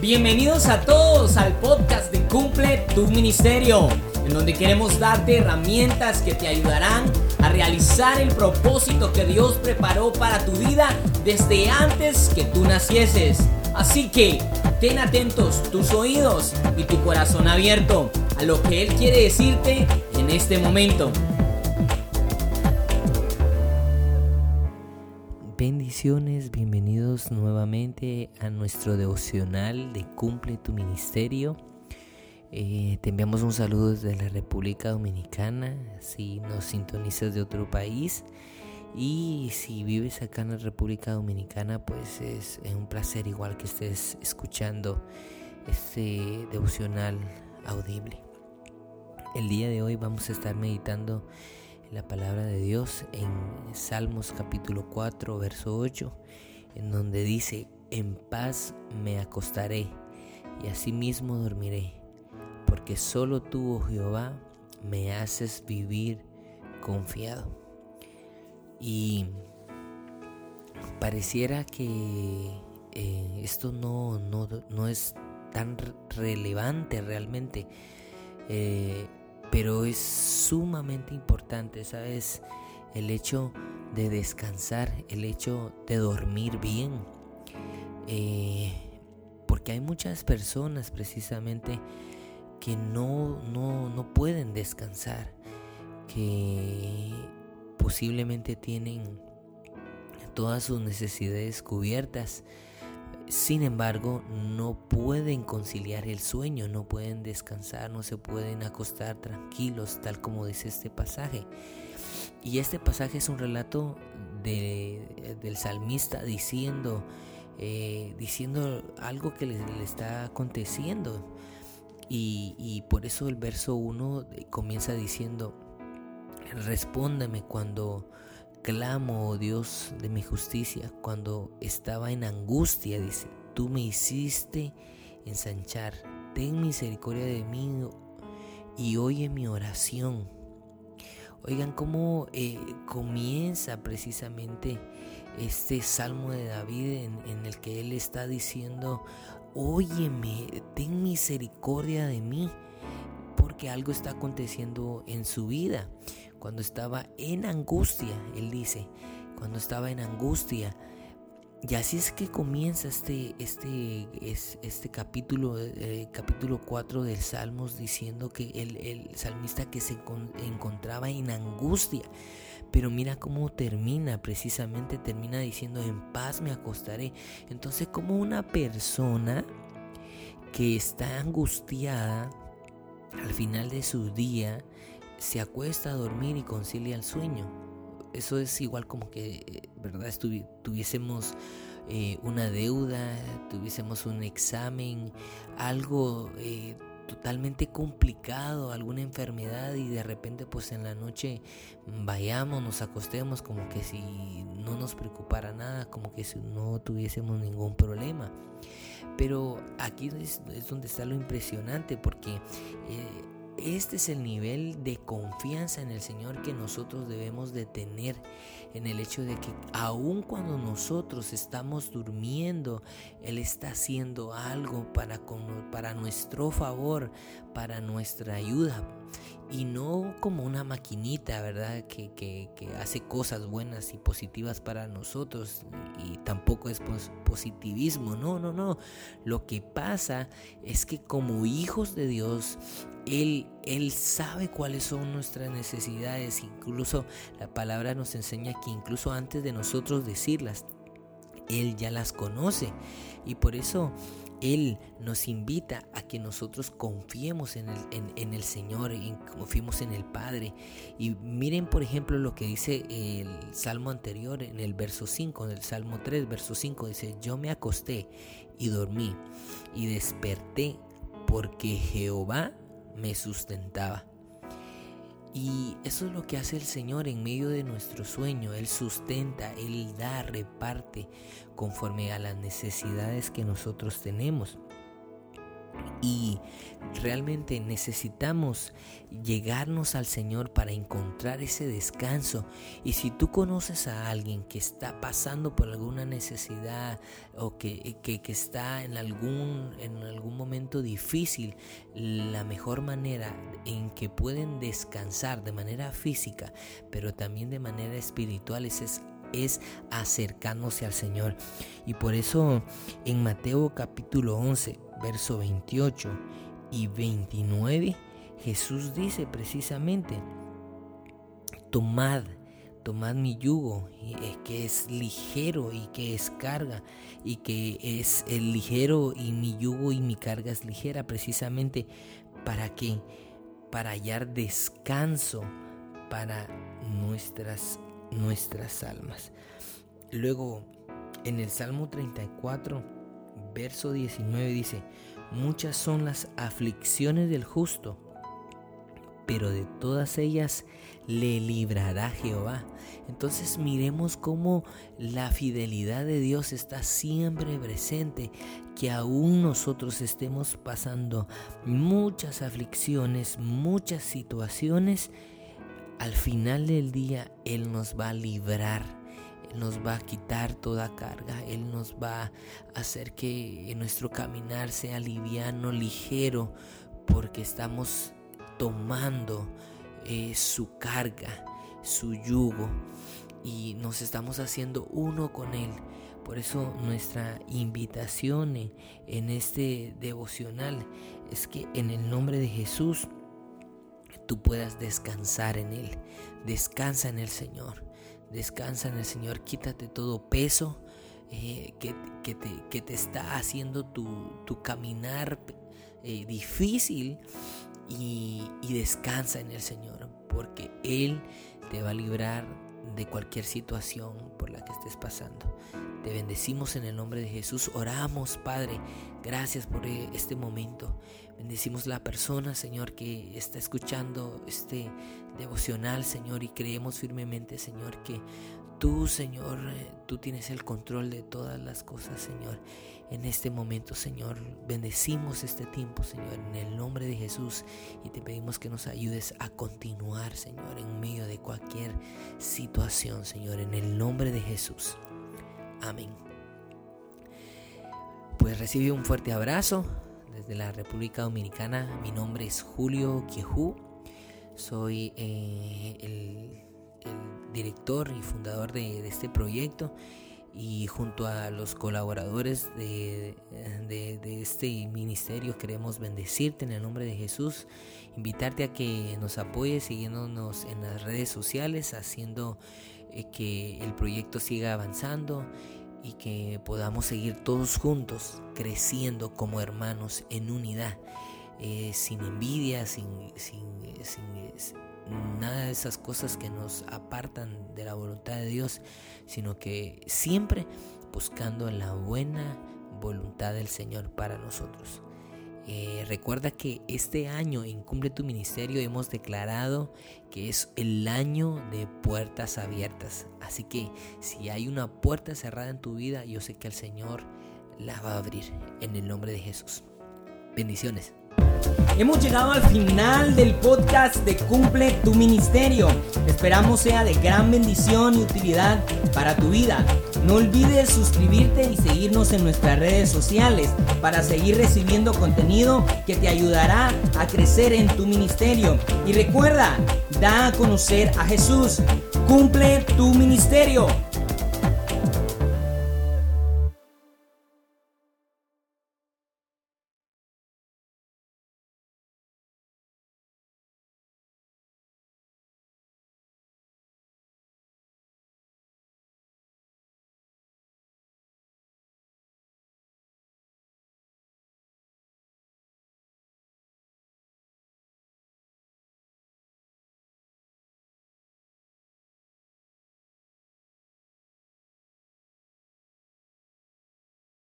Bienvenidos a todos al podcast de Cumple tu Ministerio, en donde queremos darte herramientas que te ayudarán a realizar el propósito que Dios preparó para tu vida desde antes que tú nacieses. Así que ten atentos tus oídos y tu corazón abierto a lo que Él quiere decirte en este momento. Bienvenidos nuevamente a nuestro devocional de Cumple tu Ministerio. Eh, te enviamos un saludo desde la República Dominicana, si nos sintonizas de otro país y si vives acá en la República Dominicana, pues es, es un placer igual que estés escuchando este devocional audible. El día de hoy vamos a estar meditando la palabra de Dios en Salmos capítulo 4, verso 8, en donde dice, en paz me acostaré y asimismo dormiré, porque solo tú, oh Jehová, me haces vivir confiado. Y pareciera que eh, esto no, no, es tan relevante realmente. Eh, pero es sumamente importante, ¿sabes? El hecho de descansar, el hecho de dormir bien. Eh, porque hay muchas personas precisamente que no, no, no pueden descansar, que posiblemente tienen todas sus necesidades cubiertas, sin embargo, no pueden conciliar el sueño, no pueden descansar, no se pueden acostar tranquilos, tal como dice este pasaje. Y este pasaje es un relato del salmista diciendo, eh, diciendo algo que le, está aconteciendo. Y, y, por eso el verso 1 comienza diciendo, respóndeme cuando clamo, oh Dios de mi justicia, cuando estaba en angustia, dice, tú me hiciste ensanchar, ten misericordia de mí y oye mi oración. Oigan cómo eh, comienza precisamente este salmo de David en, en el que él está diciendo, óyeme, ten misericordia de mí, porque algo está aconteciendo en su vida cuando estaba en angustia, él dice, cuando estaba en angustia. Y así es que comienza este, este, este capítulo, eh, capítulo 4 del Salmos diciendo que el, el salmista que se encontraba en angustia. Pero mira cómo termina, precisamente termina diciendo, en paz me acostaré. Entonces como una persona que está angustiada al final de su día, se acuesta a dormir y concilia el sueño. Eso es igual como que, eh, ¿verdad? tuviésemos eh, una deuda, tuviésemos un examen, algo eh, totalmente complicado, alguna enfermedad y de repente pues en la noche vayamos, nos acostemos como que si no nos preocupara nada, como que si no tuviésemos ningún problema. Pero aquí es, donde está lo impresionante porque este es el nivel de confianza en el Señor que nosotros debemos de tener en el hecho de que aun cuando nosotros estamos durmiendo, Él está haciendo algo para, para nuestro favor, para nuestra ayuda y no como una maquinita, ¿verdad? Que, que, hace cosas buenas y positivas para nosotros y tampoco es positivismo, no, no, no. Lo que pasa es que como hijos de Dios, Él, Él sabe cuáles son nuestras necesidades, incluso la palabra nos enseña que incluso antes de nosotros decirlas, Él ya las conoce y por eso él nos invita a que nosotros confiemos en el, en, el Señor, y confiemos en el Padre. Y miren, por ejemplo, lo que dice el Salmo anterior en el verso 5, en el Salmo 3, verso 5, dice, yo me acosté y dormí y desperté porque Jehová me sustentaba. Y eso es lo que hace el Señor en medio de nuestro sueño. Él sustenta, Él da, reparte conforme a las necesidades que nosotros tenemos. Y realmente necesitamos llegarnos al Señor para encontrar ese descanso. Y si tú conoces a alguien que está pasando por alguna necesidad o que, que, está en algún, en algún momento difícil, la mejor manera en que pueden descansar de manera física, pero también de manera espiritual es, es es acercándose al Señor. Y por eso en Mateo capítulo 11, verso 28 y 29, Jesús dice precisamente, tomad, tomad mi yugo, que es ligero y que es carga, y que es el ligero y mi yugo y mi carga es ligera, precisamente para que, para hallar descanso para nuestras nuestras almas. Luego, en el Salmo 34, verso 19 dice, muchas son las aflicciones del justo, pero de todas ellas le librará Jehová. Entonces miremos cómo la fidelidad de Dios está siempre presente, que aún nosotros estemos pasando muchas aflicciones, muchas situaciones, al final del día Él nos va a librar, Él nos va a quitar toda carga, Él nos va a hacer que nuestro caminar sea liviano, ligero, porque estamos tomando eh, su carga, su yugo y nos estamos haciendo uno con Él. Por eso nuestra invitación en este devocional es que en el nombre de Jesús tú puedas descansar en Él. Descansa en el Señor. Descansa en el Señor. Quítate todo peso eh, que, te, está haciendo tu, caminar eh, difícil y, y descansa en el Señor. Porque Él te va a librar de cualquier situación por la que estés pasando. Te bendecimos en el nombre de Jesús. Oramos, Padre. Gracias por eh, este momento. Bendecimos la persona, Señor, que está escuchando este devocional, Señor, y creemos firmemente, Señor, que tú, Señor, eh, tú tienes el control de todas las cosas, Señor. En este momento, Señor, bendecimos este tiempo, Señor, en el nombre de Jesús y te pedimos que nos ayudes a continuar, Señor, en medio de cualquier situación, Señor, en el nombre de Jesús. Amén. Pues recibe un fuerte abrazo desde la República Dominicana. Mi nombre es Julio Quiejú. Soy eh, el, director y fundador de, este proyecto y junto a los colaboradores de, este ministerio queremos bendecirte en el nombre de Jesús, invitarte a que nos apoyes siguiéndonos en las redes sociales, haciendo eh, que el proyecto siga avanzando y que podamos seguir todos juntos creciendo como hermanos en unidad, eh, sin envidia, sin, sin, nada de esas cosas que nos apartan de la voluntad de Dios, sino que siempre buscando la buena voluntad del Señor para nosotros. Eh, recuerda que este año en Cumple tu Ministerio hemos declarado que es el año de puertas abiertas. Así que si hay una puerta cerrada en tu vida, yo sé que el Señor la va a abrir en el nombre de Jesús. Bendiciones. Hemos llegado al final del podcast de Cumple tu Ministerio. Esperamos sea de gran bendición y utilidad para tu vida. No olvides suscribirte y seguirnos en nuestras redes sociales para seguir recibiendo contenido que te ayudará a crecer en tu ministerio. Y recuerda, da a conocer a Jesús. Cumple tu ministerio.